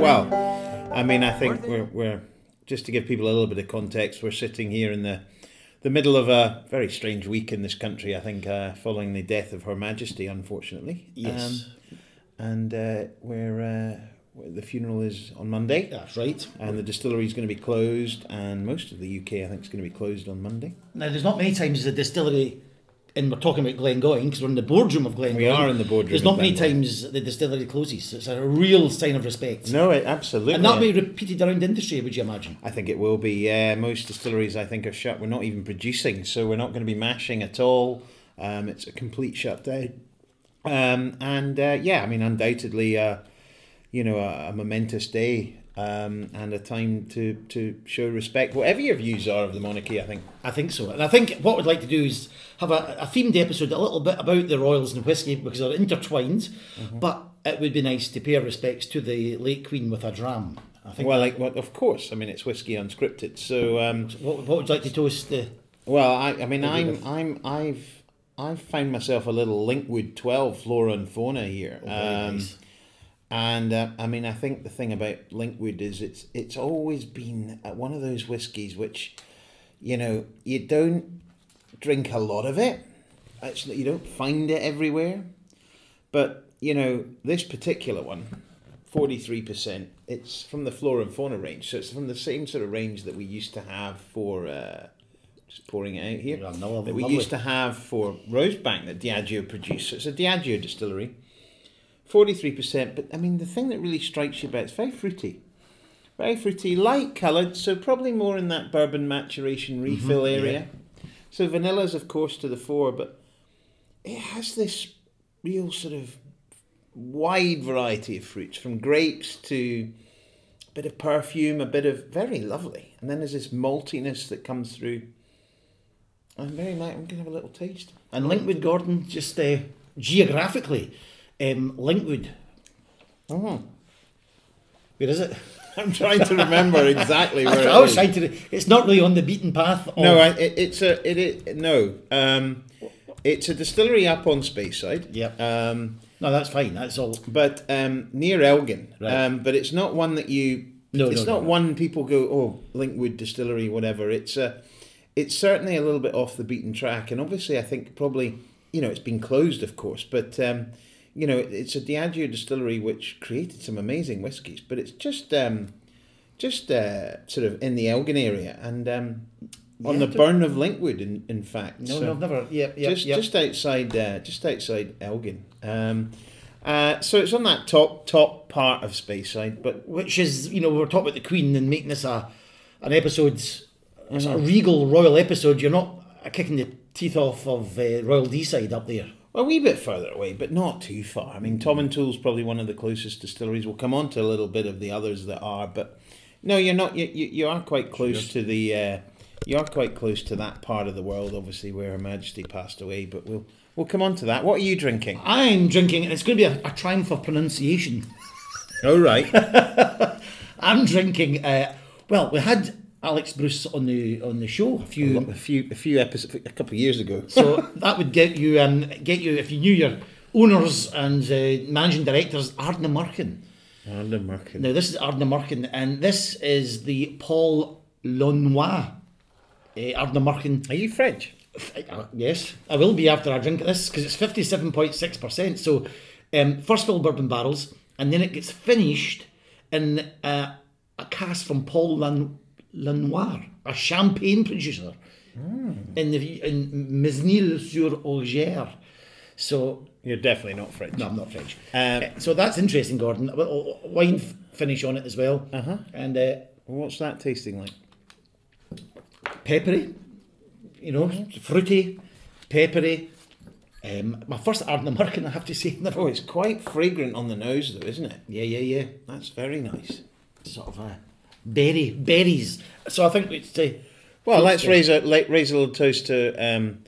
Well, I mean, I think we're, we're just to give people a little bit of context. We're sitting here in the the middle of a very strange week in this country. I think uh, following the death of Her Majesty, unfortunately. Yes. Um, and uh, we're, uh, the funeral is on Monday. That's right. And the distillery is going to be closed, and most of the UK, I think, is going to be closed on Monday. Now, there's not many times the distillery, and we're talking about Glengoyne because we're in the boardroom of Glengoyne. We are in the boardroom There's not many times the distillery closes. It's a real sign of respect. No, it, absolutely. And that'll be repeated around the industry, would you imagine? I think it will be. Yeah, most distilleries I think are shut. We're not even producing, so we're not going to be mashing at all. Um, it's a complete shutdown. Um, and uh, yeah, I mean, undoubtedly, uh, you know, a, a momentous day um, and a time to to show respect, whatever your views are of the monarchy. I think. I think so. And I think what we'd like to do is have a, a themed episode a little bit about the royals and whiskey because they're intertwined, Mm-hmm. but it would be nice to pay our respects to the late Queen with a dram. I think. Well, like, well, of course. I mean, it's whiskey unscripted. So, um, what, what would you like to toast the. well, I, I mean, I'm, I'm, I've, I've found myself a little Linkwood Twelve flora and fauna here. Oh, Um, nice. And uh, I mean, I think the thing about Linkwood is it's it's always been uh, one of those whiskies which, you know, you don't drink a lot of it. Actually, you don't find it everywhere. But you know, this particular one, forty three percent. It's from the flora and fauna range, so it's from the same sort of range that we used to have for. Uh, just pouring it out here. Yeah, no, that we lovely. used to have for Rosebank that Diageo produced. So it's a Diageo distillery. 43%, but I mean, the thing that really strikes you about it's very fruity. Very fruity, light coloured, so probably more in that bourbon maturation refill area. So vanilla's, of course, to the fore, but it has this real sort of wide variety of fruits, from grapes to a bit of perfume, a bit of very lovely. And then there's this maltiness that comes through. I'm very nice. I'm going to have a little taste. And Linkwood Gordon, just uh, geographically, um, Linkwood. Oh. Where is it? I'm trying to remember exactly where I it was is. trying to. It's not really on the beaten path. Of, No, I, it, it's a it, it no. Um, it's a distillery up on Speyside. Yep. Um, no, that's fine. That's all. but um, near Elgin. Right. Um, but it's not one that you. No, it's no, not no. one people go. Oh, Linkwood Distillery, whatever. It's a. It's certainly a little bit off the beaten track, and obviously, I think probably you know it's been closed, of course, but. Um, you know, it's a Diageo distillery which created some amazing whiskies, but it's just um, just uh, sort of in the Elgin area and um, on Yeah, the burn of Linkwood, in, in fact. No, So- no, I've never. Yep, yep, just yep. just outside uh, just outside Elgin. Um, uh, so it's on that top top part of Speyside, but Which is, you know, we we're talking about the Queen and making this a an episode, a Mm-hmm. regal royal episode. You're not kicking the teeth off of uh, Royal Deeside up there. A wee bit further away, but not too far. I mean, Tomintoul's probably one of the closest distilleries. We'll come on to a little bit of the others that are, but no, you're not. You you, you are quite close to the. Uh, you are quite close to that part of the world, obviously, where Her Majesty passed away. But we'll we'll come on to that. What are you drinking? I'm drinking, and it's going to be a, a triumph of pronunciation. All right. I'm drinking. Uh, well, we had Alex Bruce on the on the show a few a few a few episodes a couple of years ago. So that would get you um, get you if you knew your owners and uh, managing directors Ardnamurchan. Arden Merkin. Now this is Ardnamurchan, and this is the Paul Launois. Uh, Ardnamurchan. Are you French? Uh, yes, I will be after I drink this because it's fifty-seven point six percent. So, um, first fill bourbon barrels, and then it gets finished in uh, a cask from Paul Lan- Lanoir, a champagne producer in the in Mesnil-sur-Oger. So, You're definitely not French. no, I'm not French. Um, Uh, so that's interesting, Gordon. A little wine finish on it as well, Uh-huh. and uh, What's that tasting like? peppery, you know, fruity, peppery. Um, my first Ardnamurchan, I have to say. Oh, it's quite fragrant on the nose, though, isn't it? Yeah, yeah, yeah. That's very nice. Sort of uh, berry berries. So I think we'd say. Well, let's raise a let, raise a little toast to um,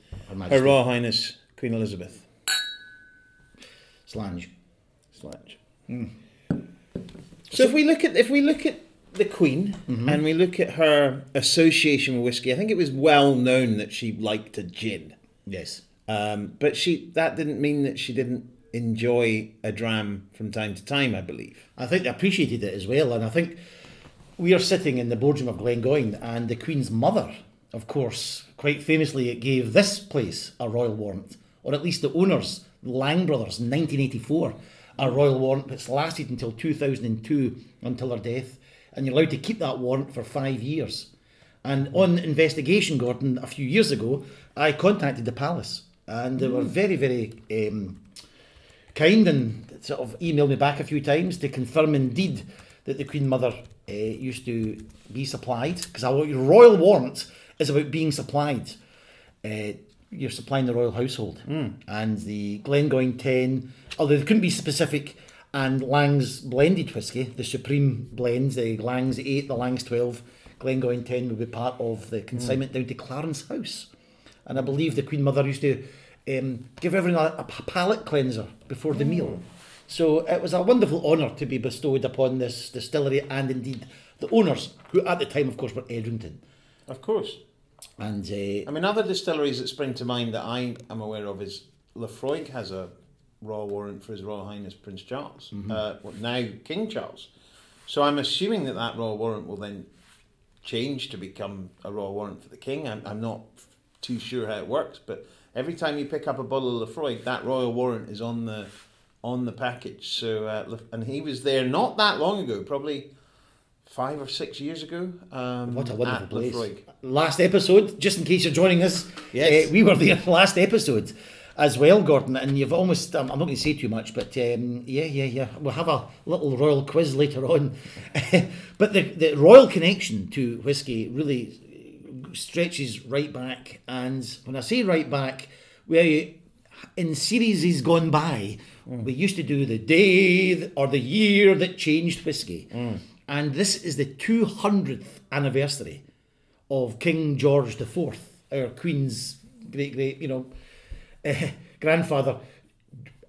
Her Royal Highness Queen Elizabeth. Slange. Sledge. So if we look at if we look at the Queen and we look at her association with whiskey, I think it was well known that she liked a gin. Yes. Um, but she that didn't mean that she didn't enjoy a dram from time to time. I believe. I think they appreciated it as well, and I think we are sitting in the boardroom of Glengoyne, and the Queen's mother, of course, quite famously it gave this place a royal warrant, or at least the owners, Lang brothers, in 1984, a royal warrant that's lasted until 2002, until her death, and you're allowed to keep that warrant for five years. And on investigation, Gordon, a few years ago, I contacted the palace, and they were very, very um, kind and sort of emailed me back a few times to confirm indeed that the Queen Mother uh, used to be supplied. Because your royal warrant is about being supplied. Uh, you're supplying the royal household. And the Glengoyne 10, although they couldn't be specific, and Lang's blended whisky, the Supreme blends, the Lang's 8, the Lang's 12, Glengoyne 10 would be part of the consignment down to Clarence House. And I believe the Queen Mother used to um, give everyone a, a palate cleanser before the meal. So it was a wonderful honour to be bestowed upon this distillery and indeed the owners, who at the time, of course, were Edrington. Of course. And uh, I mean, other distilleries that spring to mind that I am aware of is Laphroaig has a royal warrant for His Royal Highness Prince Charles, uh, well, now King Charles. So I'm assuming that that royal warrant will then change to become a royal warrant for the king. I'm, I'm not too sure how it works, but every time you pick up a bottle of Laphroaig, that royal warrant is on the on the package. So uh, and he was there not that long ago, probably five or six years ago. Um, What a wonderful place. Laphroaig. Last episode, just in case you're joining us, Yes. uh, we were there last episode as well, Gordon, and you've almost, um, I'm not going to say too much, but um, yeah, yeah, yeah, we'll have a little royal quiz later on. but the, the royal connection to whiskey really stretches right back, and when I say right back, we in series he's gone by, we used to do the day or the year that changed whisky. And this is the 200th anniversary of King George IV, our Queen's great, great, you know, eh, grandfather,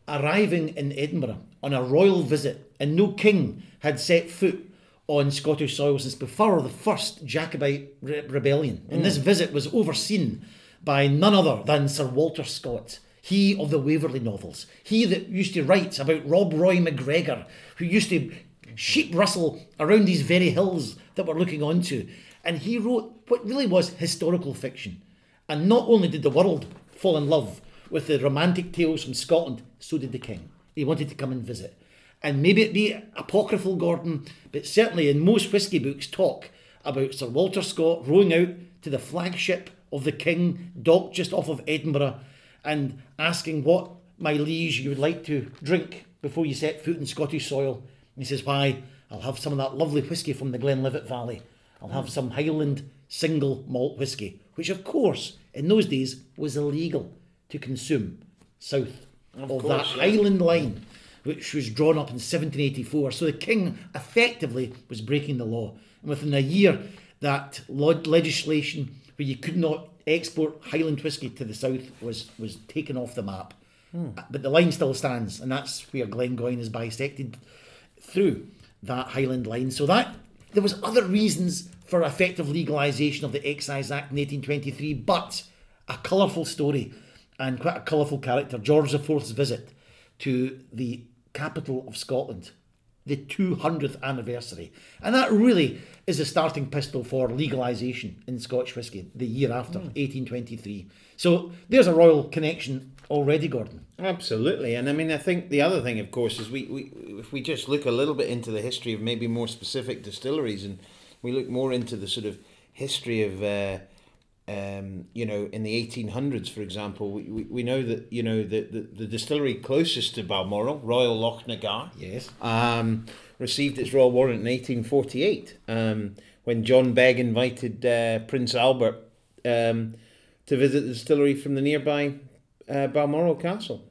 arriving in Edinburgh on a royal visit. And no king had set foot on Scottish soil since before the first Jacobite re- rebellion. And this visit was overseen by none other than Sir Walter Scott. He of the Waverley novels. He that used to write about Rob Roy McGregor, who used to sheep rustle around these very hills that we're looking onto. And he wrote what really was historical fiction. And not only did the world fall in love with the romantic tales from Scotland, so did the king. He wanted to come and visit. And maybe it be apocryphal, Gordon, but certainly in most whisky books talk about Sir Walter Scott rowing out to the flagship of the king, docked just off of Edinburgh, and asking what, my liege, you would like to drink before you set foot in Scottish soil. And he says, Why, I'll have some of that lovely whisky from the Glenlivet Valley. I'll have some Highland single malt whisky, which, of course, in those days was illegal to consume south of, course, that yeah. Highland line, which was drawn up in 1784. So the king effectively was breaking the law. And within a year, that legislation where you could not export Highland whisky to the south was, was taken off the map. Hmm. Uh, but the line still stands, and that's where Glengoyne is bisected through that Highland line. So that there was other reasons for effective legalisation of the Excise Act in 1823, but a colourful story and quite a colourful character, George IV's visit to the capital of Scotland, the 200th anniversary. And that really is a starting pistol for legalisation in Scotch whisky the year after, 1823. So there's a royal connection already, Gordon. Absolutely, and I mean, I think the other thing, of course, is we, we if we just look a little bit into the history of maybe more specific distilleries, and we look more into the sort of history of, uh, um, you know, in the eighteen hundreds, for example, we, we, we know that you know the, the, the distillery closest to Balmoral, Royal Lochnagar, Yes. um, received its royal warrant in 1848 um, when John Begg invited uh, Prince Albert um, to visit the distillery from the nearby uh, Balmoral Castle.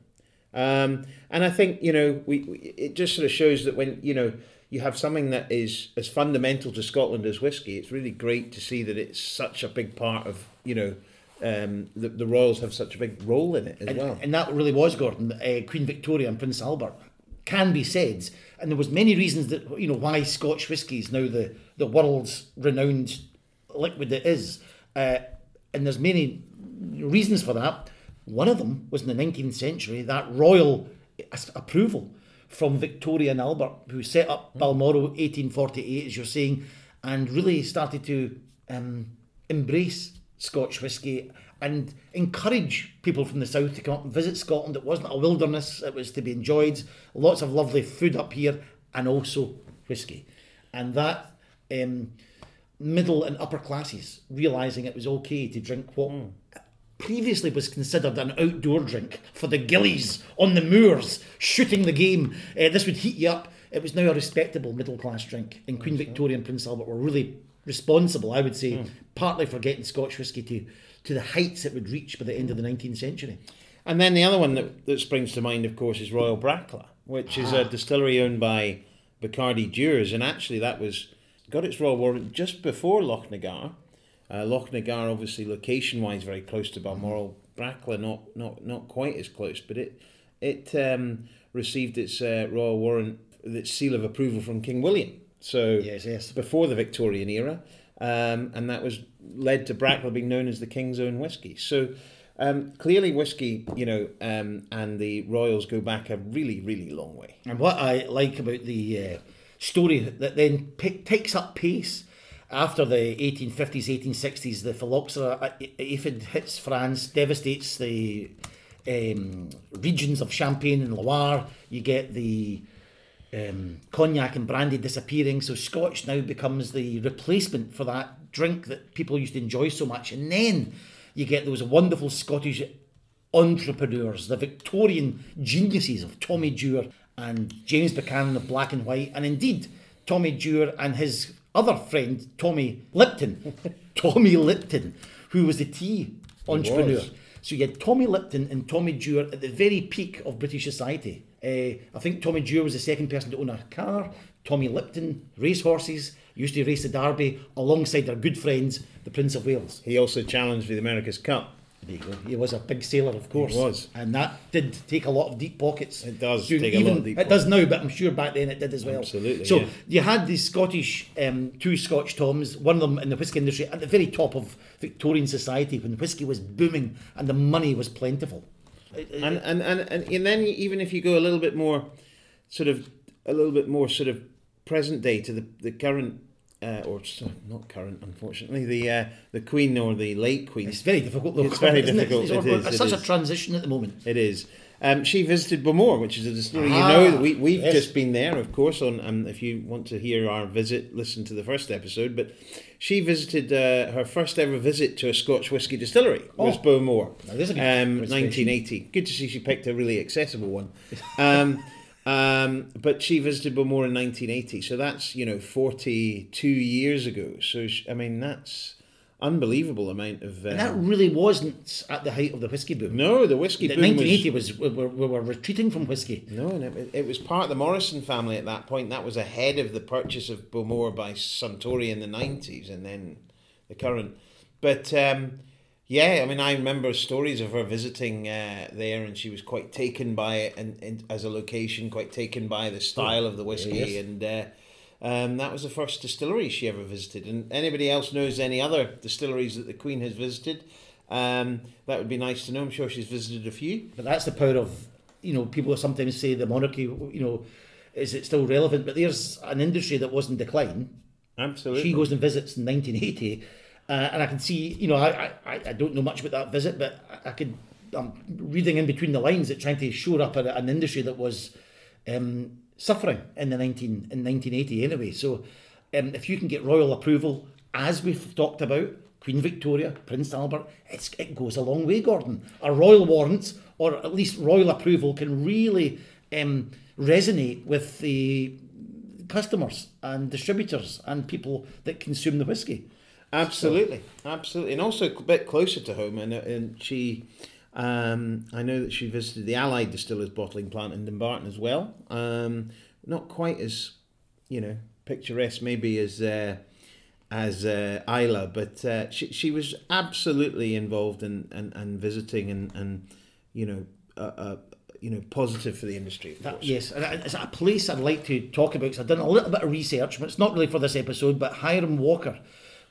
Um, and I think you know we, we it just sort of shows that when you know you have something that is as fundamental to Scotland as whiskey, it's really great to see that it's such a big part of you know um, the, the royals have such a big role in it as and, well. and that really was Gordon. Uh, Queen Victoria and Prince Albert can be said, and there was many reasons that you know why Scotch whisky is now the the world's renowned liquid it is, uh, and there's many reasons for that. One of them was in the 19th century that royal approval from Victoria and Albert, who set up Balmoral 1848, as you're saying, and really started to um, embrace Scotch whisky and encourage people from the south to come up and visit Scotland. It wasn't a wilderness, it was to be enjoyed. Lots of lovely food up here and also whisky. And that um, middle and upper classes realising it was okay to drink what previously was considered an outdoor drink for the gillies on the moors shooting the game. Uh, this would heat you up. It was now a respectable middle class drink. And Queen Victoria and Prince Albert were really responsible, I would say, partly for getting Scotch whisky to, to the heights it would reach by the end of the 19th century. And then the other one that, that springs to mind, of course, is Royal Brackla, which is Ah. a distillery owned by Bacardi Dewars, and actually that was got its royal warrant just before Lochnagar. Uh, Lochnagar, obviously, location-wise, very close to Balmoral. Brackla, not not not quite as close, but it it um, received its uh, royal warrant, its seal of approval from King William. So Yes, yes. before the Victorian era, um, and that was led to Brackla being known as the King's Own whiskey. So um, clearly, whiskey, you know, um, and the Royals go back a really, really long way. And what I like about the uh, story that then pick, takes up pace after the 1850s, 1860s, the phylloxera aphid hits France, devastates the um, regions of Champagne and Loire. You get the um, cognac and brandy disappearing, so Scotch now becomes the replacement for that drink that people used to enjoy so much. And then you get those wonderful Scottish entrepreneurs, the Victorian geniuses of Tommy Dewar and James Buchanan of Black and White, and indeed Tommy Dewar and his other friend Tommy Lipton, Tommy Lipton, who was the tea entrepreneur. So you had Tommy Lipton and Tommy Dewar at the very peak of British society. Uh, I think Tommy Dewar was the second person to own a car. Tommy Lipton, racehorses, used to race the Derby alongside their good friends, the Prince of Wales. He also challenged the America's Cup. There you go. He was a big sailor, of course. He was. and that did take a lot of deep pockets. It does take a lot of deep It does now, but I'm sure back then it did as well. Absolutely, So yeah. you had these Scottish, um, two Scotch Toms, one of them in the whisky industry at the very top of Victorian society when whisky was booming and the money was plentiful. And, and, and, and, and then even if you go a little bit more, sort of, a little bit more sort of present day to the, the current, uh, or s- not current, unfortunately, the uh, the Queen or the late Queen. It's very difficult though. It's very difficult, It's, it it's is, it such a transition at the moment. It is. Um, she visited Bowmore, which is a distillery. Ah, you know that we we've yes. just been there, of course. On um, if you want to hear our visit, listen to the first episode. But she visited uh, her first ever visit to a Scotch whisky distillery was Oh. Bowmore, Now, there's a good um, 1980. Good to see she picked a really accessible one. Um, um, but she visited Bowmore in 1980, so that's you know 42 years ago. So sh- I mean that's unbelievable amount of. Uh, And that really wasn't at the height of the whiskey boom. no, the whiskey The boom was 1980 was, we, were, we were retreating from whiskey. No, and it, it was part of the Morrison family at that point. That was ahead of the purchase of Bowmore by Suntory in the 90s and then the current. But um, yeah, I mean, I remember stories of her visiting uh, there and she was quite taken by it and, and as a location, quite taken by the style of the whiskey. yes. And uh, um, that was the first distillery she ever visited. And anybody else knows any other distilleries that the Queen has visited? Um, that would be nice to know. I'm sure she's visited a few. But that's the power of, you know, people sometimes say the monarchy, you know, is it still relevant? But there's an industry that was in decline. Absolutely. She goes and visits in 1980, uh, and I can see, you know, I, I, I don't know much about that visit, but I, I could, I'm reading in between the lines that trying to shore up an, an industry that was um, suffering in the 19 in 1980 anyway. So um, if you can get royal approval, as we've talked about, Queen Victoria, Prince Albert, it goes a long way, Gordon. A royal warrant, or at least royal approval, can really um, resonate with the customers and distributors and people that consume the whiskey. Absolutely, absolutely, and also a bit closer to home. And and she, um, I know that she visited the Allied Distillers bottling plant in Dumbarton as well. Um, not quite as, you know, picturesque maybe as uh, as uh, Islay, but uh, she she was absolutely involved in and, and visiting and and you know uh, uh, you know positive for the industry. That- yes, it's a place I'd like to talk about. 'cause I've done a little bit of research, but it's not really for this episode. But Hiram Walker,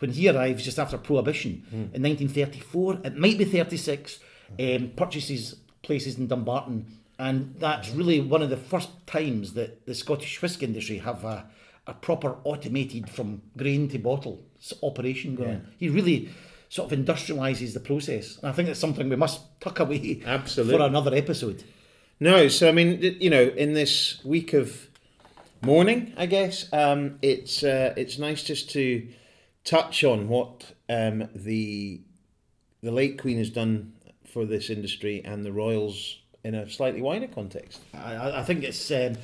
when he arrives just after Prohibition in 1934, it might be 36, um, purchases places in Dumbarton, and that's really one of the first times that the Scottish whisky industry have a, a proper automated from grain to bottle operation going. on. He really sort of industrialises the process, and I think that's something we must tuck away Absolutely. for another episode. No, so I mean, you know, in this week of mourning, I guess um, it's uh, it's nice just to touch on what um, the the late Queen has done for this industry and the Royals in a slightly wider context. I, I- think it's um,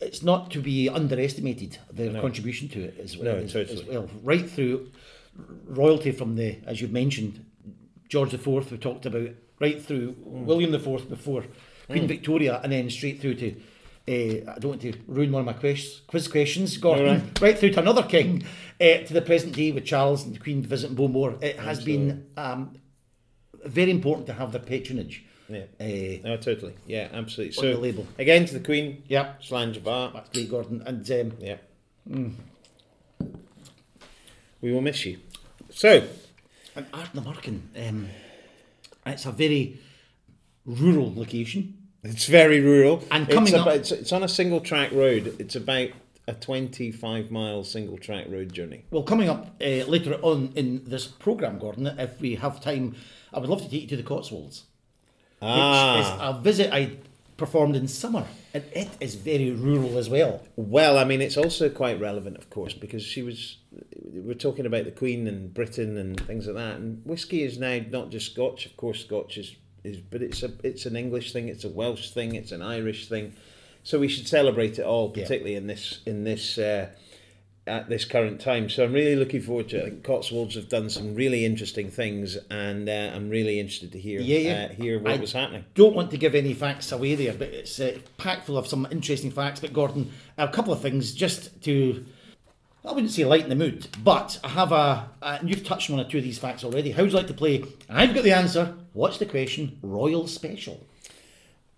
it's not to be underestimated their No. contribution to it as well. No, as, totally. as well. Right through royalty from the, as you've mentioned, George the Fourth. We talked about right through Mm. William the Fourth before Queen Victoria, and then straight through to. Uh, I don't want to ruin one of my quiz, quiz questions, Gordon. All Right. through to another king, uh, to the present day with Charles and the Queen visiting Bowmore. It has been um, very important to have their patronage. Yeah. Uh, No, totally. Yeah, absolutely. So the label. again to the Queen. yeah, Slanjabar. that's great, Gordon. And um, Yeah. We will miss you. So And Ardnamurchan, um, it's a very rural location. It's very rural. And coming it's, up- about, it's, it's on a single track road. It's about a 25 mile single track road journey. Well, coming up uh, later on in this programme, Gordon, if we have time, I would love to take you to the Cotswolds, which Ah, is a visit I performed in summer, and it is very rural as well. well, I mean, it's also quite relevant, of course, because she was. We're talking about the Queen and Britain and things like that, and whiskey is now not just Scotch. Of course, Scotch is, is but it's a it's an English thing, it's a Welsh thing, it's an Irish thing. So we should celebrate it all, Yeah. particularly in this in this uh, at this current time. So I'm really looking forward to it. I think Cotswolds have done some really interesting things, and uh, I'm really interested to hear Yeah, yeah. Uh, hear what I- was happening. Don't want to give any facts away there, but it's uh, packed full of some interesting facts. But Gordon, a couple of things just to, I wouldn't say lighten the mood, but I have a, and you've touched on one or two of these facts already. How would you like to play? I've got the answer. What's the question? Royal Special.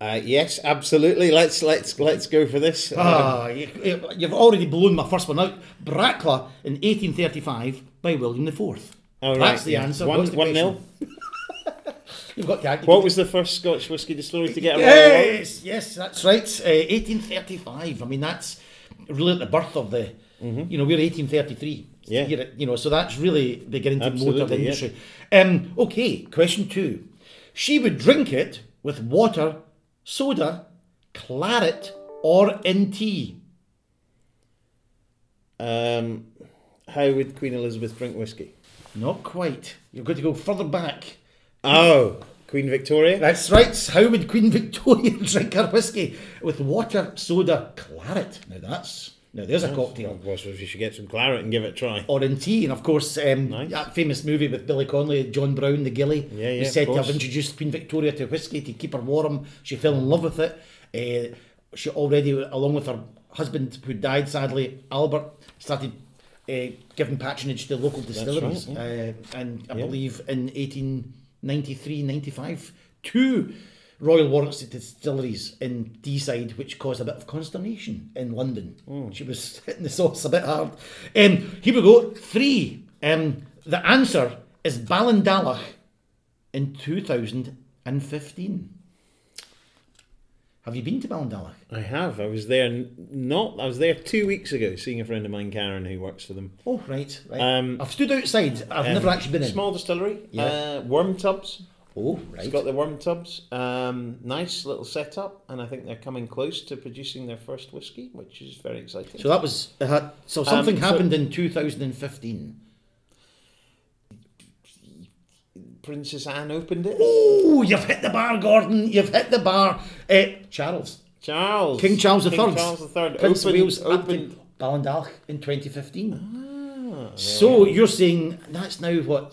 Uh, yes, absolutely. Let's let's let's go for this. Ah, you, you've already blown my first one out. Brackla in 1835 by William IV. All right, That's the yeah. answer. One, What's the one nil. You've got to What was the first Scotch whisky distillery to get a? Yes, yes, that's right. Uh, 1835. I mean, that's really at the birth of the. You know, we're 1833. Mm-hmm. Yeah. You know, so that's really beginning to motor the Absolutely, yeah. Um, okay, question two. She would drink it with water, soda, claret, or in tea. Um, how would Queen Elizabeth drink whiskey? Not quite. You've got to go further back. Oh, Queen Victoria. That's right. How would Queen Victoria drink her whiskey with water, soda, claret? Now that's now there's a cocktail. Well, I suppose we should get some claret and give it a try. or in tea, and of course, um, Nice. that famous movie with Billy Connolly, John Brown, the Gilly, Yeah, yeah, was said to have introduced Queen Victoria to whiskey to keep her warm. She fell in love with it. Uh, she already, along with her husband, who died sadly, Albert, started uh, giving patronage to local distilleries. right, uh, and I Yeah. believe in 1893 95, two Royal Warwickshire distilleries in Deeside, which caused a bit of consternation in London. Hmm. She was hitting the sauce a bit hard. Um, here we go. Three. Um, the answer is Ballindalloch in 2015. Have you been to Ballindalloch? I have. I was there. Not. I was there two weeks ago, seeing a friend of mine, Karen, who works for them. Oh, right, right. Um, I've stood outside. I've never actually been in. Small distillery. Yeah. Uh, worm tubs. Oh, right. It's got the worm tubs. Um, nice little setup, and I think they're coming close to producing their first whiskey, which is very exciting. So that was uh, so something Um, so- happened in 2015. Princess Anne opened it. Oh, you've hit the bar, Gordon. You've hit the bar. Uh, Charles, Charles. King Charles III. King Charles III. Prince of opened, Wales opened. Ballindalloch in 2015. Ah, so you're saying that's now what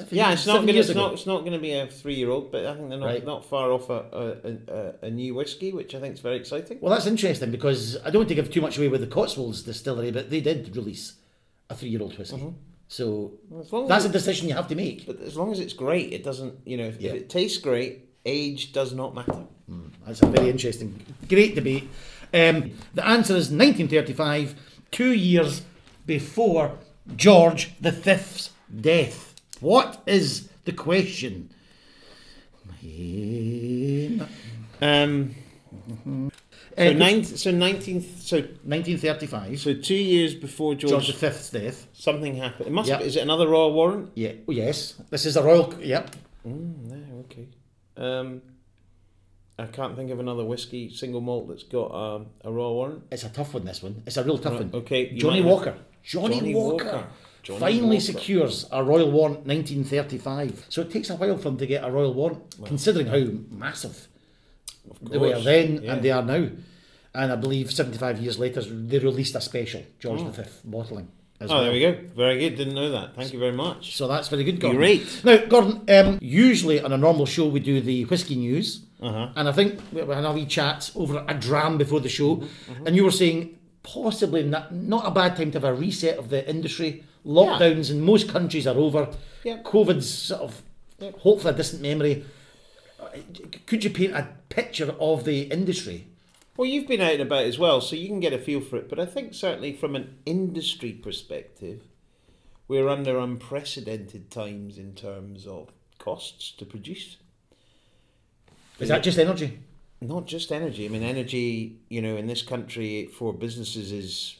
seven, Yeah, it's not going. years It's not. It's not going to be a three-year-old, but I think they're not Right. not far off a a, a a new whiskey, which I think is very exciting. Well, that's interesting because I don't want to give too much away with the Cotswolds distillery, but they did release a three-year-old whiskey. So As long as that's a decision you have to make. But as long as it's great, it doesn't. You know, if, Yeah. if it tastes great, age does not matter. That's a very interesting, great debate. Um, the answer is 1935, two years before George V's death. What is the question? Um, so nine, so nineteenth, so 1935, so two years before George, George V's death. something happened. It must. Yep. Be, is it another royal warrant? Yeah. Oh, yes. This is a royal. Yep. Mm, no, okay. Um, I can't think of another whiskey single malt that's got um, a royal warrant. It's a tough one. This one. It's a real tough Right, one. okay, Johnny have- Walker. Johnny, Johnnie Walker. Walker. Finally secures a royal warrant 1935. So it takes a while for him to get a royal warrant, considering how massive they were then yeah. and they are now. And I believe 75 years later, they released a special, George V bottling. As Oh, well. there we go. Very good. Didn't know that. Thank you very much. So that's very good, Gordon. Great. Now, Gordon, um, usually on a normal show we do the whiskey news, Uh-huh. and I think we had a wee chat over a dram before the show, Mm-hmm, and you were saying possibly not, not a bad time to have a reset of the industry. Lockdowns in most countries are over. Yep. COVID's sort of hopefully a distant memory. Could you paint a picture of the industry? Well, you've been out and about as well, so you can get a feel for it. But I think certainly from an industry perspective, we're under unprecedented times in terms of costs to produce. Is that just energy? Not just energy. I mean, energy, you know, in this country for businesses is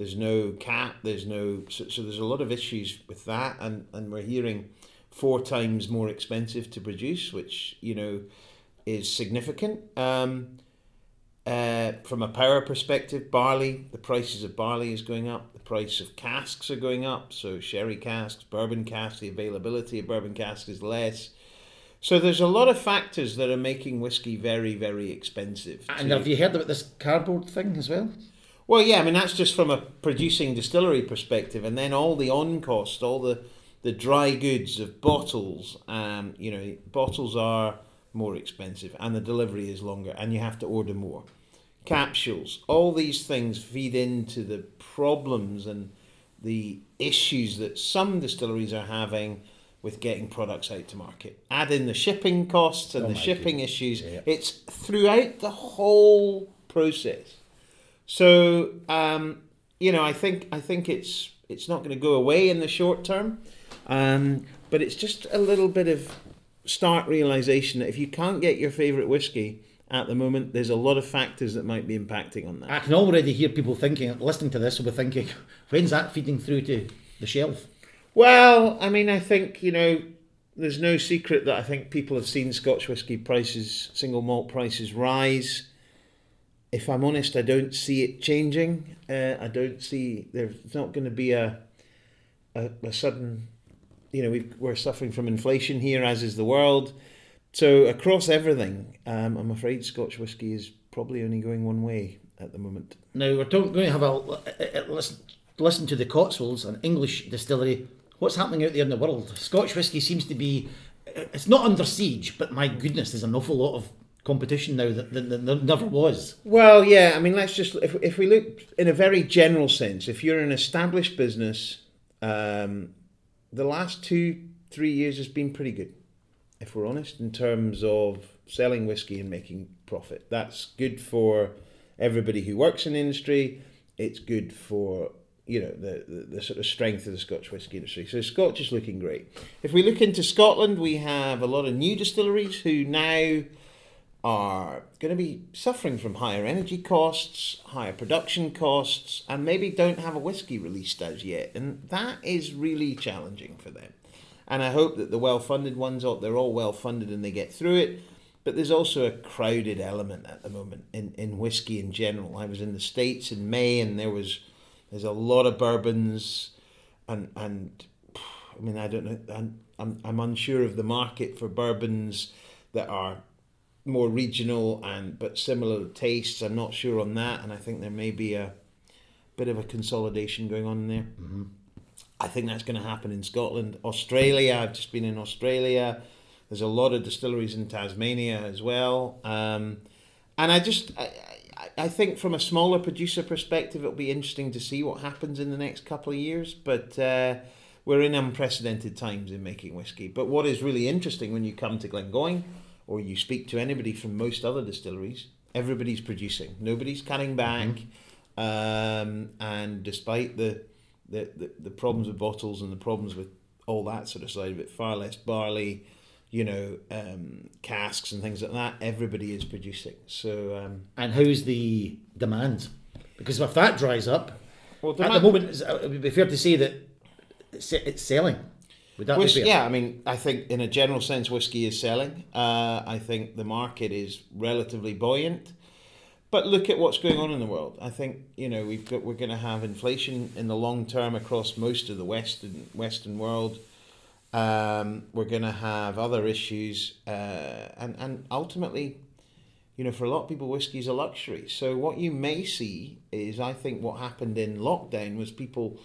there's no cap, there's no so, so there's a lot of issues with that, and and we're hearing four times more expensive to produce, which you know is significant. Um, uh, from a power perspective, barley, the prices of barley is going up. The price of casks are going up. So sherry casks, bourbon casks, the availability of bourbon casks is less. So there's a lot of factors that are making whiskey very, very expensive. And have you heard about this cardboard thing as well? Well, yeah, I mean that's just from a producing distillery perspective, and then all the on cost, all the the dry goods of bottles. Um, you know, bottles are more expensive, and the delivery is longer, and you have to order more. Capsules, all these things feed into the problems and the issues that some distilleries are having with getting products out to market. Add in the shipping costs and Oh the shipping issues. Yeah. It's throughout the whole process. So um, you know, I think I think it's it's not going to go away in the short term, um, but it's just a little bit of start realization that if you can't get your favorite whiskey at the moment, there's a lot of factors that might be impacting on that. I can already hear people thinking, listening to this, will be thinking, when's that feeding through to the shelf? Well, I mean, I think you know, there's no secret that I think people have seen Scotch whisky prices, single malt prices rise. If I'm honest, I don't see it changing. Uh, I don't see there's not going to be a, a a sudden, you know, we've, we're suffering from inflation here, as is the world. So across everything, um, I'm afraid Scotch whisky is probably only going one way at the moment. Now, we're going to have a, a- a- listen, listen to the Cotswolds, an English distillery. What's happening out there in the world? Scotch whisky seems to be, it's not under siege, but my goodness, there's an awful lot of competition now that, there never was. Well, yeah. I mean, let's just if if we look in a very general sense, if you're an established business, um, the last two three years has been pretty good, if we're honest, in terms of selling whiskey and making profit. That's good for everybody who works in the industry. It's good for you know the, the, the sort of strength of the Scotch whisky industry. So Scotch is looking great. If we look into Scotland, we have a lot of new distilleries who now are going to be suffering from higher energy costs, higher production costs, and maybe don't have a whiskey released as yet. And that is really challenging for them. And I hope that the well funded ones, oh, they're all well funded and they get through it. But there's also a crowded element at the moment in, in whiskey in general. I was in the States in May and there was there's a lot of bourbons and and I mean I don't know I'm, I'm, I'm unsure of the market for bourbons that are more regional and but similar tastes. I'm not sure on that, and I think there may be a bit of a consolidation going on there. Mm-hmm. I think that's going to happen in Scotland, Australia. I've just been in Australia. There's a lot of distilleries in Tasmania as well, um, and I just I, I, I think from a smaller producer perspective, it'll be interesting to see what happens in the next couple of years. But uh, we're in unprecedented times in making whiskey. But what is really interesting when you come to Glengoyne or you speak to anybody from most other distilleries, everybody's producing. Nobody's cutting back. Um, and despite the, the, the, the problems with bottles and the problems with all that sort of side of it, far less barley, you know, um, casks and things like that, everybody is producing. So, um, And how's the demand? Because if that dries up, well, at the moment, it would be fair to say that it's selling. Would that be fair? yeah, I mean, I think in a general sense, whiskey is selling. Uh, I think the market is relatively buoyant. But look at what's going on in the world. I think you know we've got we're going to have inflation in the long term across most of the western Western world. Um, we're going to have other issues, uh, and and ultimately, you know, for a lot of people, whiskey is a luxury. So what you may see is, I think, what happened in lockdown was people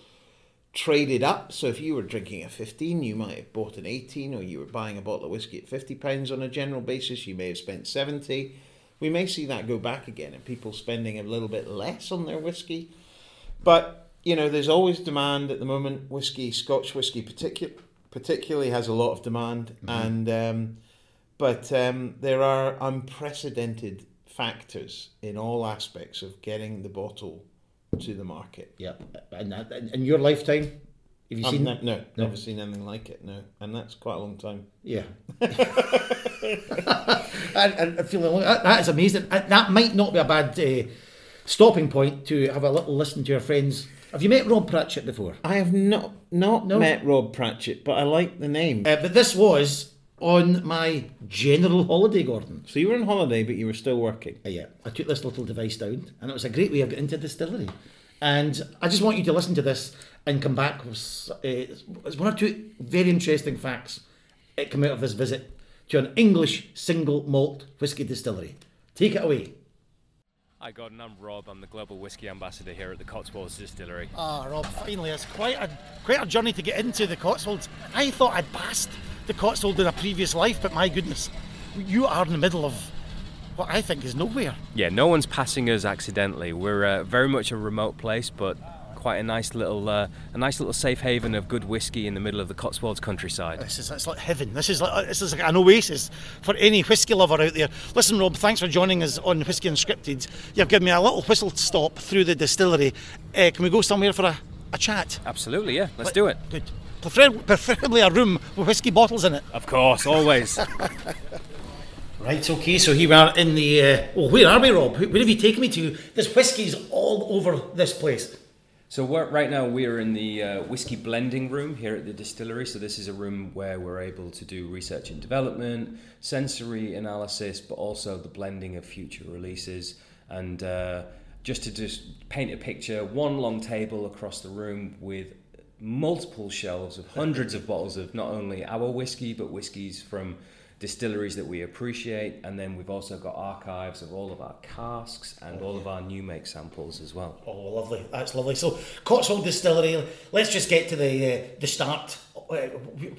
traded up. So if you were drinking a 15, you might have bought an 18, or you were buying a bottle of whiskey at 50 pounds on a general basis, you may have spent 70. We may see that go back again and people spending a little bit less on their whiskey. But, you know, there's always demand at the moment. Whiskey, Scotch whiskey particu- particularly has a lot of demand. And, um, but um, there are unprecedented factors in all aspects of getting the bottle to the market. Yeah. And that, in your lifetime, have you I've seen? ne- no, never seen anything like it. No, and that's quite a long time. Yeah. and, and feeling that, that is amazing. That might not be a bad uh, stopping point to have a little listen to your friends. Have you met Rob Pratchett before? I have not not No. met Rob Pratchett, but I like the name. Uh, but this was on my general holiday, Gordon. so you were on holiday, but you were still working. Uh, yeah, I took this little device down, and it was a great way of getting into distillery. And I just want you to listen to this and come back with uh, it's one or two very interesting facts that come out of this visit to an English single malt whisky distillery. Take it away. Hi Gordon, I'm Rob. I'm the Global Whisky Ambassador here at the Cotswolds Distillery. Ah, Rob, finally, it's quite a quite a journey to get into the Cotswolds. I thought I'd passed the Cotswolds in a previous life, but my goodness, you are in the middle of what I think is nowhere. Yeah, no one's passing us accidentally. We're uh, very much a remote place, but quite a nice little uh, a nice little safe haven of good whiskey in the middle of the Cotswolds countryside. This is it's like heaven. This is like this is like an oasis for any whiskey lover out there. Listen, Rob, thanks for joining us on Whiskey Unscripted. You've given me a little whistle stop through the distillery. Uh, can we go somewhere for a, a chat? Absolutely, yeah. Let's do it. Good. Preferably a room with whiskey bottles in it. Of course, always. Right, okay, so here we are in the. Uh, well, where are we, Rob? Where have you taken me to? There's whiskies all over this place. So right now we are in the uh, whiskey blending room here at the distillery. So this is a room where we're able to do research and development, sensory analysis, but also the blending of future releases. And uh, just to just paint a picture, one long table across the room with multiple shelves of hundreds of bottles of not only our whiskey but whiskies from distilleries that we appreciate and then we've also got archives of all of our casks and all of our new make samples as well Oh, lovely. That's lovely. So, Cotswold Distillery, let's just get to the uh, the start. Uh,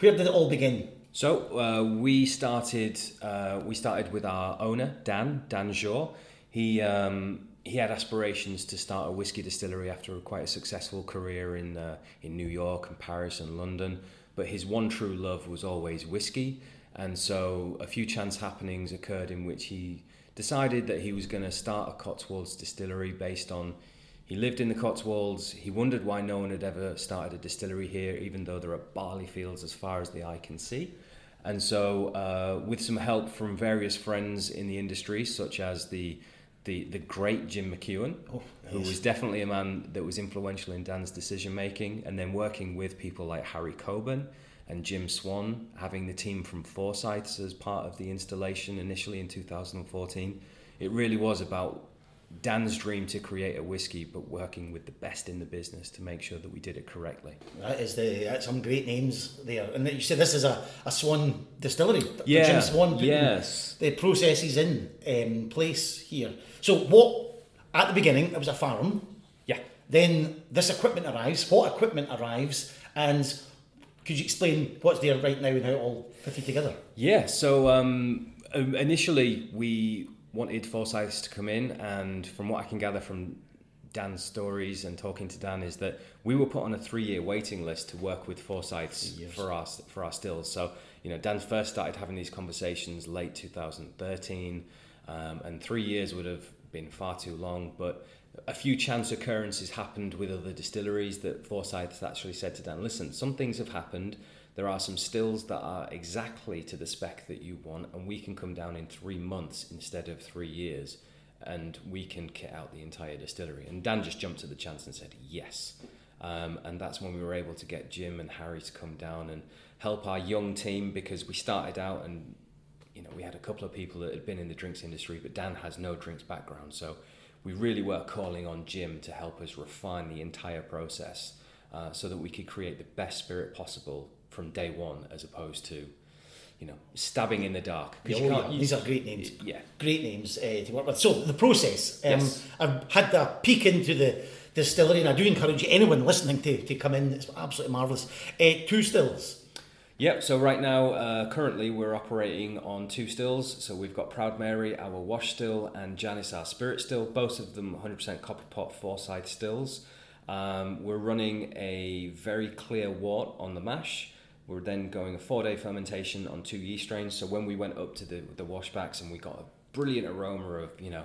Where did it all begin? So uh, we started. Uh, we started with our owner Dan Dan Szor. He um, he had aspirations to start a whiskey distillery after a quite a successful career in uh, in New York and Paris and London. But his one true love was always whiskey, and so a few chance happenings occurred in which he decided that he was going to start a Cotswolds distillery based on. He lived in the Cotswolds. He wondered why no one had ever started a distillery here, even though there are barley fields as far as the eye can see. And so, uh, with some help from various friends in the industry, such as the the, the great Jim McEwan, who was definitely a man that was influential in Dan's decision making, and then working with people like Harry Cockburn and Jim Swan, having the team from Forsyths as part of the installation initially in 2014. It really was about Dan's dream to create a whiskey, but working with the best in the business to make sure that we did it correctly. That is the that's some great names there. And you said this is a, a Swan distillery. Yeah, Jim Swan yes. the processes in um, place here. So what at the beginning it was a farm. Yeah. Then this equipment arrives. What equipment arrives? And could you explain what's there right now and how it all fitted together? Yeah, so um, um, initially we wanted Forsyths to come in, and from what I can gather from Dan's stories and talking to Dan is that we were put on a three-year waiting list to work with Forsyths for our for our stills. So you know, Dan first started having these conversations late 2013, um, and three years would have been far too long. But a few chance occurrences happened with other distilleries that Forsyths actually said to Dan, "Listen, some things have happened." There are some stills that are exactly to the spec that you want, and we can come down in three months instead of three years and we can kit out the entire distillery. And Dan just jumped at the chance and said yes. Um, and that's when we were able to get Jim and Harry to come down and help our young team because we started out and you know we had a couple of people that had been in the drinks industry, but Dan has no drinks background, so we really were calling on Jim to help us refine the entire process uh, so that we could create the best spirit possible from day one, as opposed to you know, stabbing in the dark. Oh, yeah. you- These are great names. Yeah. Great names uh, to work with. So the process. Um, Yes. I've had a peek into the distillery, and I do encourage anyone listening to, to come in. It's absolutely marvellous. Uh, two stills. Yep, so right now, uh, currently, we're operating on two stills. So we've got Proud Mary, our wash still, and Janice, our spirit still, both of them 100% copper pot Forsyth stills. Um, we're running a very clear wort on the mash. We're then going a four day fermentation on two yeast strains. So when we went up to the, the washbacks and we got a brilliant aroma of, you know,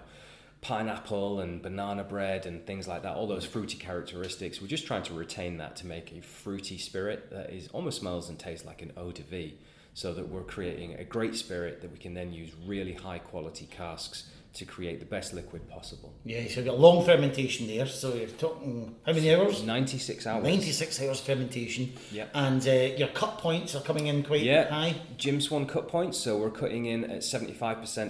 pineapple and banana bread and things like that, all those fruity characteristics. We're just trying to retain that to make a fruity spirit that is almost smells and tastes like an eau de vie, so that we're creating a great spirit that we can then use really high quality casks to create the best liquid possible. Yeah, so you've got long fermentation there. So you're talking how many hours? 96 hours. 96 hours fermentation. Yeah. And uh, your cut points are coming in quite Yeah, high. Jim Swan cut points. So we're cutting in at 75%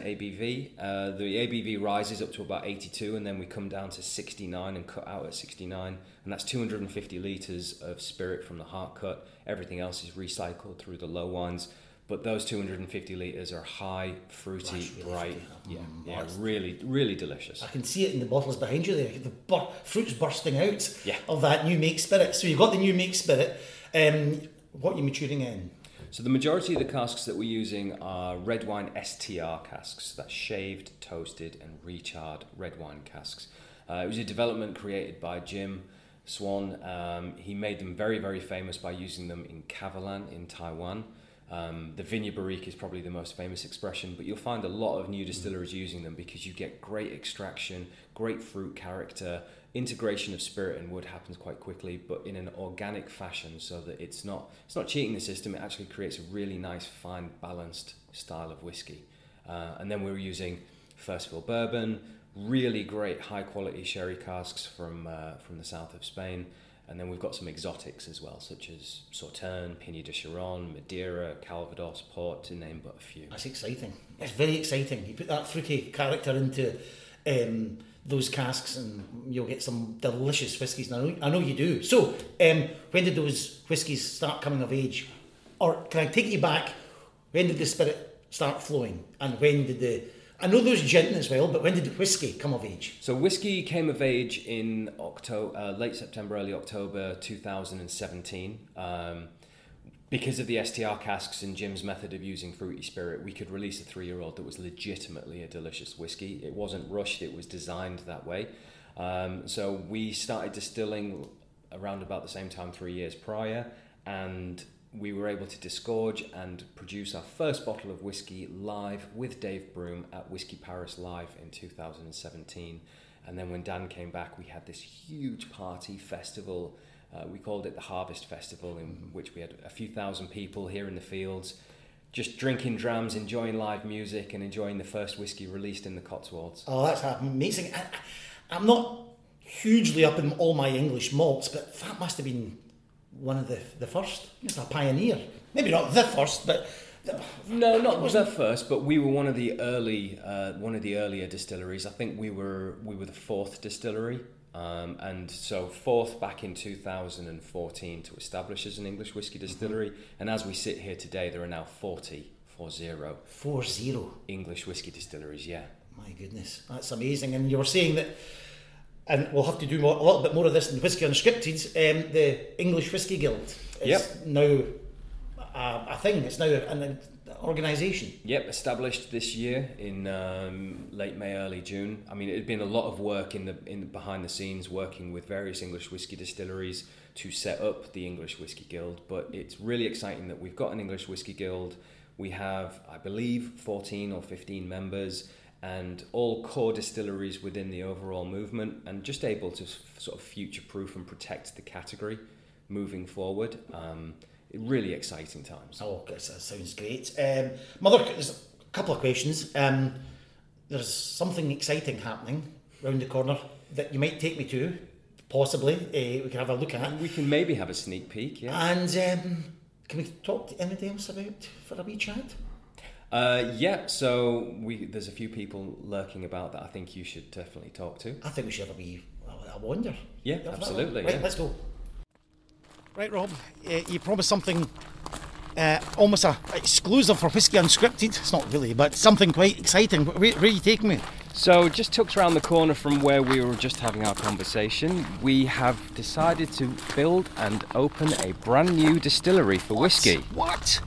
ABV. Uh, the ABV rises up to about 82, and then we come down to 69 and cut out at 69. And that's 250 litres of spirit from the heart cut. Everything else is recycled through the low wines. But those 250 litres are high, fruity, really bright. Yeah, Mm, yeah, really, really delicious. I can see it in the bottles behind you there. The bur- fruit's bursting out Yeah. of that new make spirit. So you've got the new make spirit. Um, what are you maturing in? So the majority of the casks that we're using are red wine STR casks. That's shaved, toasted, and recharred red wine casks. Uh, it was a development created by Jim Swan. Um, he made them very, very famous by using them in Kavalan in Taiwan. Um, the Vineyard Barrique is probably the most famous expression, but you'll find a lot of new distilleries using them because you get great extraction, great fruit character, integration of spirit and wood happens quite quickly, but in an organic fashion, so that it's not it's not cheating the system. It actually creates a really nice, fine, balanced style of whiskey. Uh, and then we're using first fill bourbon, really great high quality sherry casks from uh, from the south of Spain. And then we've got some exotics as well, such as Sauterne, Pineau des Charentes, Madeira, Calvados, Port, to name but a few. That's exciting. It's very exciting. You put that fruity character into um, those casks, and you'll get some delicious whiskies. And I know, I know you do. So, um, when did those whiskies start coming of age? Or can I take you back? When did the spirit start flowing? And when did the I know there was gin as well, but when did whiskey come of age? So whiskey came of age in October, uh, late September, early October 2017. Um, because of the STR casks and Jim's method of using fruity spirit, we could release a three-year-old that was legitimately a delicious whiskey. It wasn't rushed; it was designed that way. Um, so we started distilling around about the same time, three years prior, and we were able to disgorge and produce our first bottle of whiskey live with Dave Broom at Whiskey Paris Live in 2017. And then when Dan came back, we had this huge party festival. Uh, we called it the Harvest Festival, in which we had a few thousand people here in the fields, just drinking drams, enjoying live music, and enjoying the first whiskey released in the Cotswolds. Oh, that's amazing. I, I'm not hugely up in all my English malts, but that must have been one of the the first. It's a pioneer. Maybe not the first, but the, No, not the first, but we were one of the early, uh, one of the earlier distilleries. I think we were we were the fourth distillery, um, and so fourth back in 2014 to establish as an English whiskey distillery. And as we sit here today, there are now 40, four zero four zero. English whiskey distilleries. Yeah. My goodness, that's amazing. And you were saying that, and we'll have to do more, a little bit more of this in Whisky Unscripted. Um, the English Whisky Guild is Yep. now a, a thing. It's now an, organisation. Yep, established this year in um, late May, early June. I mean, it had been a lot of work in the in the, behind the scenes, working with various English whiskey distilleries to set up the English Whiskey Guild. But it's really exciting that we've got an English Whiskey Guild. We have, I believe, 14 or 15 members, and all core distilleries within the overall movement, and just able to f- sort of future-proof and protect the category moving forward. Um, really exciting times. Oh, that sounds great. Um, Mother, there's a couple of questions. Um, there's something exciting happening round the corner that you might take me to, possibly. Uh, we can have a look at. We can maybe have a sneak peek, yeah. And um, can we talk to anybody else about for a wee chat? Uh, yeah, so we there's a few people lurking about that I think you should definitely talk to. I think we should have a wee a wonder. Yeah, Have absolutely. Right, yeah. let's go. Right, Rob, uh, you promised something uh, almost a exclusive for Whiskey Unscripted. It's not really, but something quite exciting. Where, where are you taking me? So, just tucked around the corner from where we were just having our conversation, we have decided to build and open a brand new distillery for whiskey. What?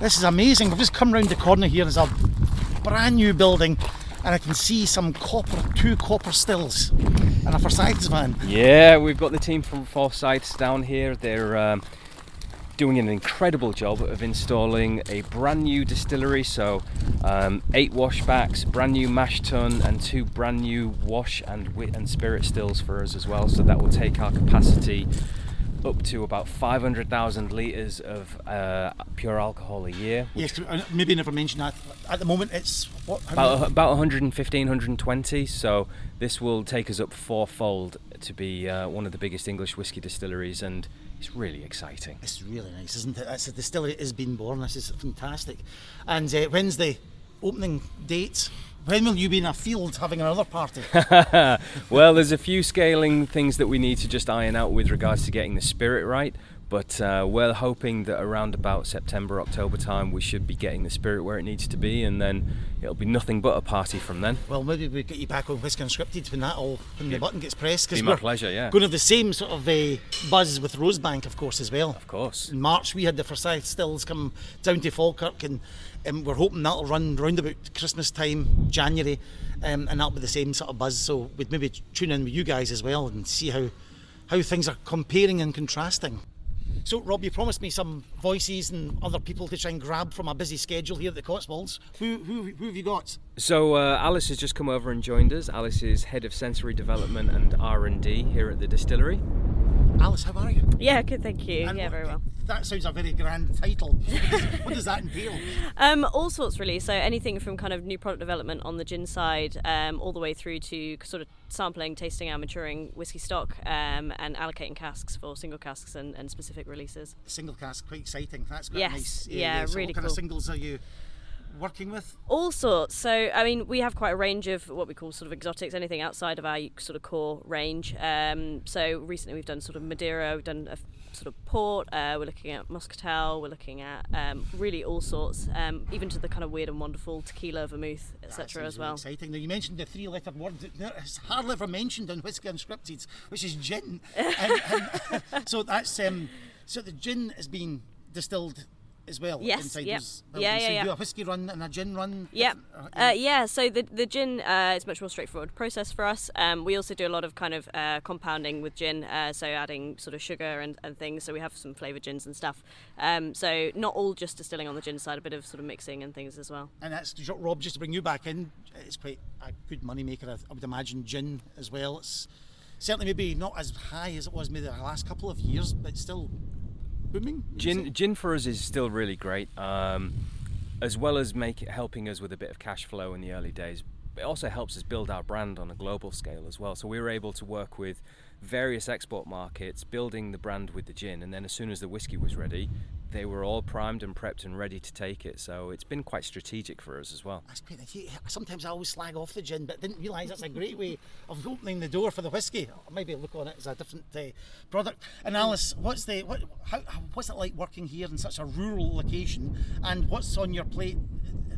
This is amazing. We've just come round the corner here. There's a brand new building, and I can see some copper, two copper stills, and a Forsyths van. Yeah, we've got the team from Forsyths down here. They're um, doing an incredible job of installing a brand new distillery. So, um, eight washbacks, brand new mash tun, and two brand new wash and wit and spirit stills for us as well. So that will take our capacity up to about 500,000 litres of uh, pure alcohol a year. Yes, I maybe never mentioned that. At the moment, it's what? About, about 115, 120. So this will take us up fourfold to be uh, one of the biggest English whiskey distilleries, and it's really exciting. It's really nice, isn't it? It's a distillery has been born. This is fantastic. And uh, when's the opening date? When will you be in a field having another party? well, there's a few scaling things that we need to just iron out with regards to getting the spirit right. But uh, we're hoping that around about September, October time, we should be getting the spirit where it needs to be, and then it'll be nothing but a party from then. well, maybe we get you back on Whiskey Unscripted when that all when the button gets pressed. Be my pleasure, yeah. going to have the same sort of uh, buzz with Rosebank, of course, as well. Of course. In March, we had the Forsyth Stills come down to Falkirk, and um, we're hoping that'll run round about Christmas time, January, um, and that'll be the same sort of buzz. So we'd maybe tune in with you guys as well and see how how things are comparing and contrasting. So, Rob, you promised me some voices and other people to try and grab from a busy schedule here at the Cotswolds. Who who, who have you got? So uh, Alice has just come over and joined us. Alice is head of sensory development and R and D here at the distillery. Alice, how are you? Yeah, good, thank you. And yeah, what- very well. That sounds a very grand title. What does, that entail? Um, all sorts really. So anything from kind of new product development on the gin side, um, all the way through to sort of sampling, tasting our maturing whiskey stock, um, and allocating casks for single casks and, and specific releases. Single cask, quite exciting. That's quite Yes, nice. yeah, so really what kind cool. of singles are you working with? All sorts. So I mean, we have quite a range of what we call sort of exotics, anything outside of our sort of core range. Um, so recently we've done sort of Madeira, we've done a sort of port. Uh, we're looking at muscatel. We're looking at um, really all sorts, um, even to the kind of weird and wonderful tequila, vermouth, etc. as really well. exciting. Now you mentioned the three-letter word. that It's hardly ever mentioned in Whiskey Unscripted, which is gin. and, and, so that's um, so the gin is being distilled as well. Yes, yep. Yeah, yeah, so you yeah. do a whiskey run and a gin run. Yep. different- Uh, yeah. So the the gin uh, is much more straightforward process for us. Um, we also do a lot of kind of uh, compounding with gin, uh, so adding sort of sugar and, and things. So we have some flavored gins and stuff. Um, so not all just distilling on the gin side, a bit of sort of mixing and things as well. And that's Rob. Just to bring you back in, it's quite a good money maker. I, I would imagine gin as well. It's certainly maybe not as high as it was maybe the last couple of years, but still booming. would you say? Gin, gin for us is still really great, um, as well as make it, helping us with a bit of cash flow in the early days. It also helps us build our brand on a global scale as well. So we were able to work with various export markets, building the brand with the gin, and then as soon as the whiskey was ready, they were all primed and prepped and ready to take it. So it's been quite strategic for us as well. That's great. I see- Sometimes I always slag off the gin, but didn't realise that's a great way of opening the door for the whiskey. Maybe look on it as a different uh, product. And Alice, what's the what? How, how, what's it like working here in such a rural location? And what's on your plate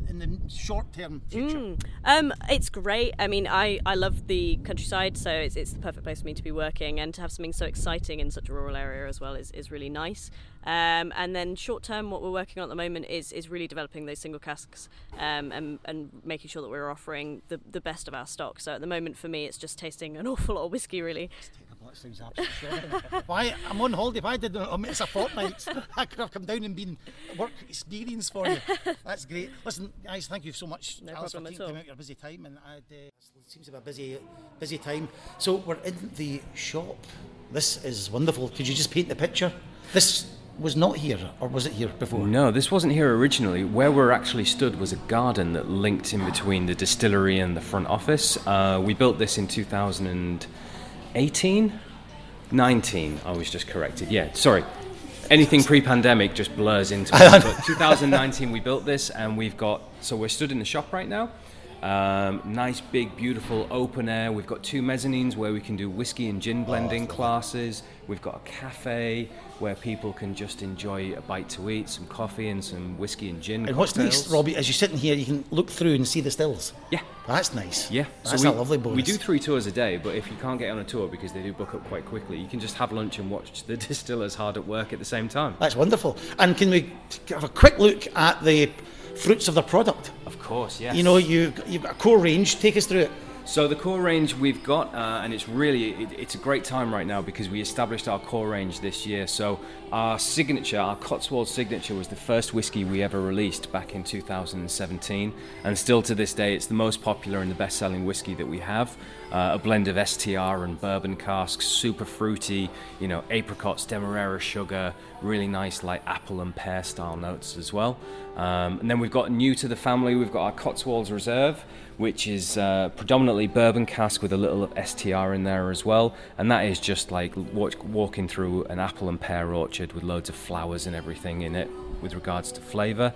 in the short term future? Um, it's great. I mean, I, I love the countryside, so it's, it's the perfect place for me to be working, and to have something so exciting in such a rural area as well is, is really nice. Um, and then short term, what we're working on at the moment is is really developing those single casks um, and and making sure that we're offering the the best of our stock. So at the moment, for me, it's just tasting an awful lot of whiskey, really. That sounds absolutely shocking. Why I'm on holiday. If I did I mean, it's a fortnight, I could have come down and been work experience for you. That's great. Listen, guys, thank you so much, No Alice, for problem at all. out your busy time. And uh, it seems to be a busy, busy time. So we're in the shop. This is wonderful. Could you just paint the picture? This was not here, or was it here before? No, this wasn't here originally. Where we're actually stood was a garden that linked in between the distillery and the front office. Uh, we built this in 2018? 19, I was just corrected. Yeah, sorry. Anything pre pandemic just blurs into it. But 2019, we built this, and we've got. So we're stood in the shop right now. Um, nice, big, beautiful open air. We've got two mezzanines where we can do whiskey and gin blending classes. We've got a cafe where people can just enjoy a bite to eat, some coffee and some whiskey and gin. And what's nice. Robbie, as you're sitting here, you can look through and see the stills. Yeah. That's nice. Yeah, That's we, a lovely bonus. We do three tours a day, but if you can't get on a tour because they do book up quite quickly, you can just have lunch and watch the distillers hard at work at the same time. That's wonderful. And can we have a quick look at the fruits of the product? Of course, yes. You know, you you've got a core range. Take us through it. So the core range we've got, uh, and it's really it, it's a great time right now because we established our core range this year. So our signature, our Cotswold signature, was the first whiskey we ever released back in 2017, and still to this day, it's the most popular and the best-selling whiskey that we have. Uh, a blend of STR and bourbon casks, super fruity, you know, apricots, demerara sugar, really nice like apple and pear style notes as well. Um, and then we've got new to the family, we've got our Cotswolds Reserve, which is uh, predominantly bourbon cask with a little of STR in there as well. And that is just like walk, walking through an apple and pear orchard with loads of flowers and everything in it with regards to flavour.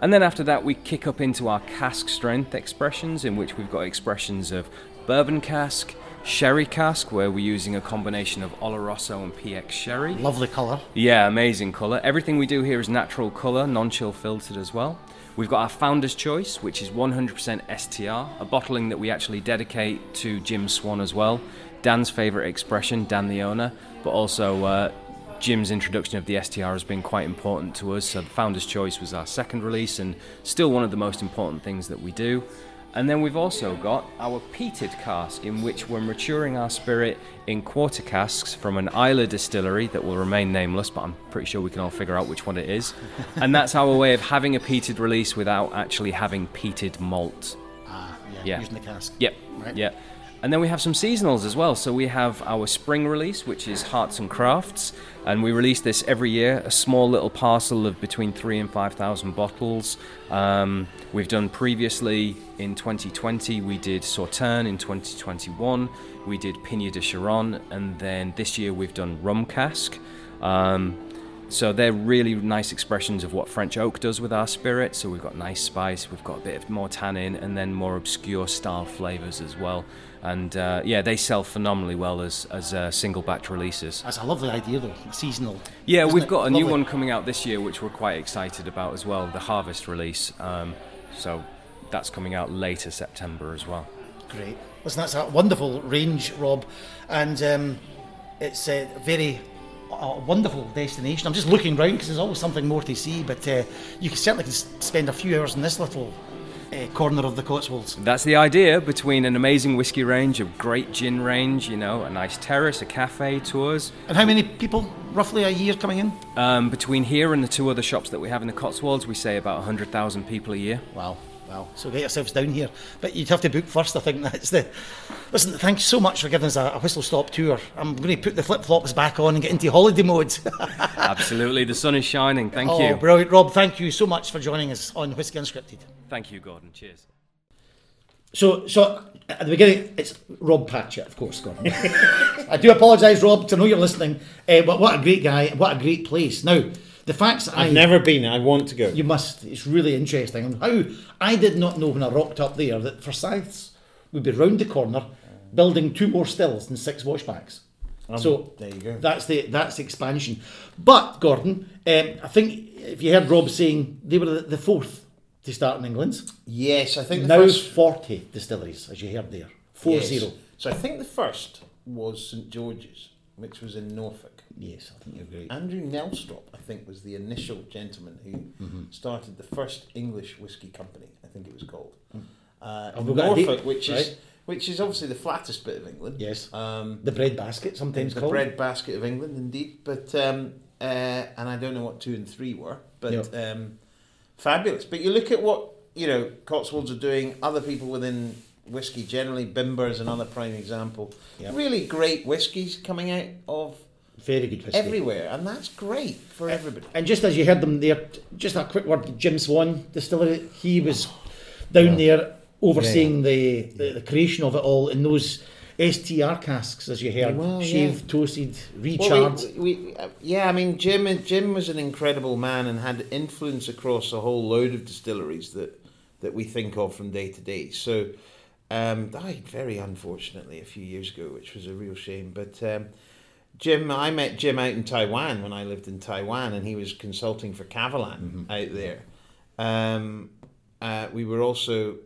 And then after that, we kick up into our cask strength expressions, in which we've got expressions of bourbon cask, sherry cask, where we're using a combination of Oloroso and PX sherry. Lovely colour. Yeah, amazing colour. Everything we do here is natural colour, non chill filtered as well. We've got our Founder's Choice, which is 100% STR, a bottling that we actually dedicate to Jim Swan as well. Dan's favourite expression, Dan the owner, but also uh, Jim's introduction of the STR has been quite important to us. So, the Founder's Choice was our second release and still one of the most important things that we do. And then we've also got our peated cask, in which we're maturing our spirit in quarter casks from an Islay distillery that will remain nameless, but I'm pretty sure we can all figure out which one it is. and that's our way of having a peated release without actually having peated malt. Ah, yeah, Yeah. using the cask. Yep. Right. Yeah. And then we have some seasonals as well. So we have our spring release, which is Hearts and Crafts, and we release this every year. A small little parcel of between three and five thousand bottles. Um, we've done previously in 2020. We did Sauterne in 2021. We did Pineau des Charentes, and then this year we've done Rum Cask. Um, so they're really nice expressions of what French oak does with our spirit. So we've got nice spice, we've got a bit of more tannin, and then more obscure style flavors as well. And uh, yeah, they sell phenomenally well as as uh, single batch releases. That's a lovely idea, though. Seasonal. Yeah, we've it? got a new one coming out this year, which we're quite excited about as well. The Harvest release. Um, so that's coming out later September as well. Great. Listen, that's a wonderful range, Rob, and um, it's a very a wonderful destination. I'm just looking round because there's always something more to see, but uh, you can certainly can spend a few hours in this little uh, corner of the Cotswolds. That's the idea between an amazing whiskey range, a great gin range, you know, a nice terrace, a cafe, tours. And how many people, roughly, a year coming in? Um, between here and the two other shops that we have in the Cotswolds, we say about 100,000 people a year. Wow. Wow. So get yourselves down here. But you'd have to book first, I think that's the. Listen, thanks so much for giving us a, a whistle stop tour. I'm going to put the flip flops back on and get into holiday mode. Absolutely, the sun is shining. Thank oh, you. brilliant. Rob, thank you so much for joining us on Whiskey Unscripted. Thank you, Gordon. Cheers. So, so at the beginning, it's Rob Patchett, of course, Gordon. I do apologise, Rob, to know you're listening. Uh, but what a great guy! What a great place. Now, the facts that I I've never been. I want to go. You must. It's really interesting. And how I did not know when I rocked up there that Forsyths would be round the corner, building two more stills and six washbacks. so there you go. That's the that's the expansion. But Gordon, um, I think if you heard Rob saying they were the, fourth to start in England. Yes, I think the Now first 40 distilleries, as you heard there. 4 yes. 0. So I think the first was St George's, which was in Norfolk. Yes, I think you're great. Andrew Nelstrop, I think, was the initial gentleman who Mm-hmm. started the first English whiskey company. I think it was called uh, And in we've got a date, Norfolk, which is which is obviously the flattest bit of England. Yes. Um, The bread basket, sometimes the called. bread basket of England, indeed. But um, uh, and I don't know what two and three were, but um, fabulous. But you look at what you know Cotswolds are doing. Other people within whiskey generally, Bimber is another prime example. Yep. Really great whiskies coming out of Very good whiskey. everywhere, and that's great for everybody. And just as you heard them there, just a quick word, Jim Swan Distillery, he was down there overseeing The, the, the creation of it all in those STR casks, as you heard, Well, yeah. shaved, toasted, Well, recharged. we, we, uh, yeah, I mean, Jim Jim was an incredible man and had influence across a whole load of distilleries that that we think of from day to day. So, um, died very unfortunately a few years ago, which was a real shame. But um, Jim, I met Jim out in Taiwan when I lived in Taiwan, and he was consulting for Kavalan out there. Um, uh, we were also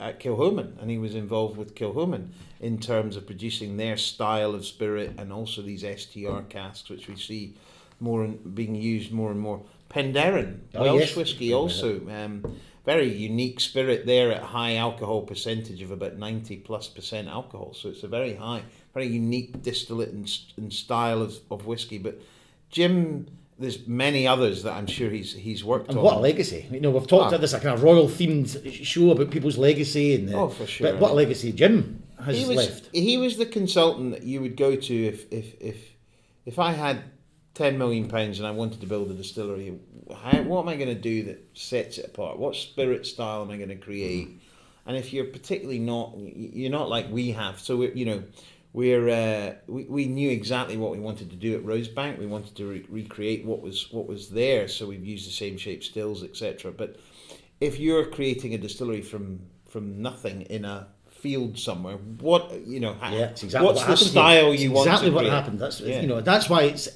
at Kilchoman, and he was involved with Kilchoman in terms of producing their style of spirit and also these STR casks, which we see more and being used more and more. Penderyn, Oh, Welsh yes. whiskey, also um, very unique spirit there at high alcohol percentage of about ninety plus percent alcohol. So it's a very high, very unique distillate and, and style of, of whiskey. But Jim, there's many others that I'm sure he's he's worked And on. what a legacy! You know, we've talked Ah. about this a kind of royal themed show about people's legacy, and uh, Oh, for sure. But what a legacy Jim has he was left. he was the consultant that you would go to if if if if I had ten million pounds and I wanted to build a distillery. How, what am I going to do that sets it apart? What spirit style am I going to create? And if you're particularly not, you're not like we have. So you know, we're uh, we, we knew exactly what we wanted to do at Rosebank. We wanted to re- recreate what was what was there. So we've used the same shape stills, etc. But if you're creating a distillery from from nothing in a field somewhere, what you know, Yeah, exactly what's what the happened style here. It's want? Exactly to what create? happened. That's Yeah. you know that's why it's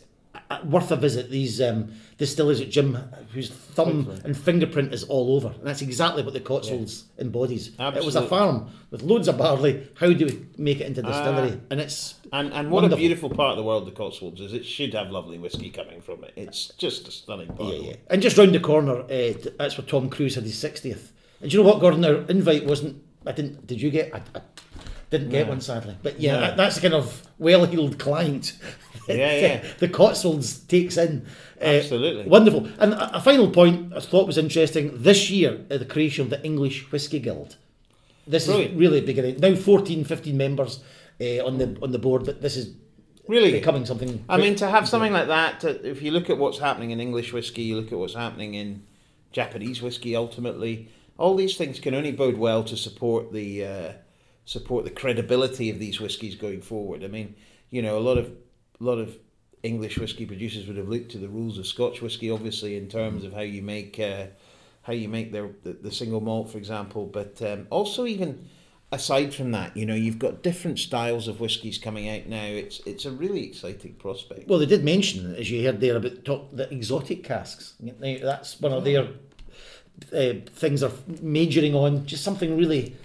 worth a visit. These um, distillers at Jim, whose thumb Totally. and fingerprint is all over. And that's exactly what the Cotswolds embodies. It was a farm with loads of barley. How do we make it into distillery? Ah. and it's And and what Wonderful. a beautiful part of the world the Cotswolds is. It should have lovely whiskey coming from it. It's just a stunning part. yeah, yeah. And just round the corner, uh, that's where Tom Cruise had his sixtieth. And do you know what, Gordon? Our invite wasn't. I didn't. Did you get? I, I didn't get No. one sadly. But yeah, No. that, that's the kind of well-heeled client. Yeah, yeah. the Cotswolds takes in. Uh, Absolutely. Wonderful. And a, a final point I thought was interesting this year, uh, the creation of the English Whisky Guild. This Brilliant. is really beginning. Now 14, 15 members uh, on the on the board, but this is Really, becoming something. I mean, to have something like that, to, if you look at what's happening in English whiskey, you look at what's happening in Japanese whiskey. Ultimately, all these things can only bode well to support the uh, support the credibility of these whiskies going forward. I mean, you know, a lot of a lot of English whiskey producers would have looked to the rules of Scotch whiskey, obviously, in terms of how you make uh, how you make the, the single malt, for example, but um, also even aside from that, you know, you've got different styles of whiskies coming out now. It's it's a really exciting prospect. Well, they did mention, as you heard there, about the exotic casks. That's one of their uh, things they're majoring on. Just something really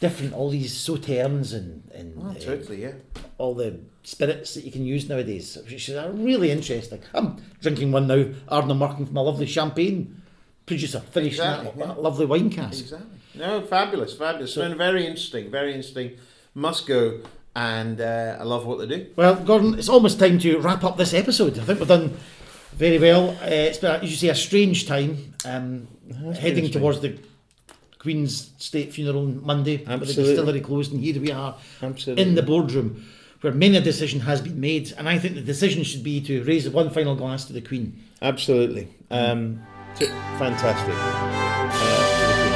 different. All these sauternes and, and Oh, uh, yeah. all the spirits that you can use nowadays, which is uh, really interesting. I'm drinking one now, Arnaud Margaine from a lovely champagne producer, finished Exactly, that, yeah. that lovely wine cask. Exactly. No, fabulous, fabulous. So, very interesting, very interesting. Must go, and uh, I love what they do. Well, Gordon, it's almost time to wrap up this episode. I think we've done very well. Uh, it's been, as you say, a strange time. Um, heading towards the Queen's state funeral on Monday, with the distillery closed, and here we are Absolutely. in the boardroom where many a decision has been made. And I think the decision should be to raise one final glass to the Queen. Absolutely. Um, fantastic. Uh,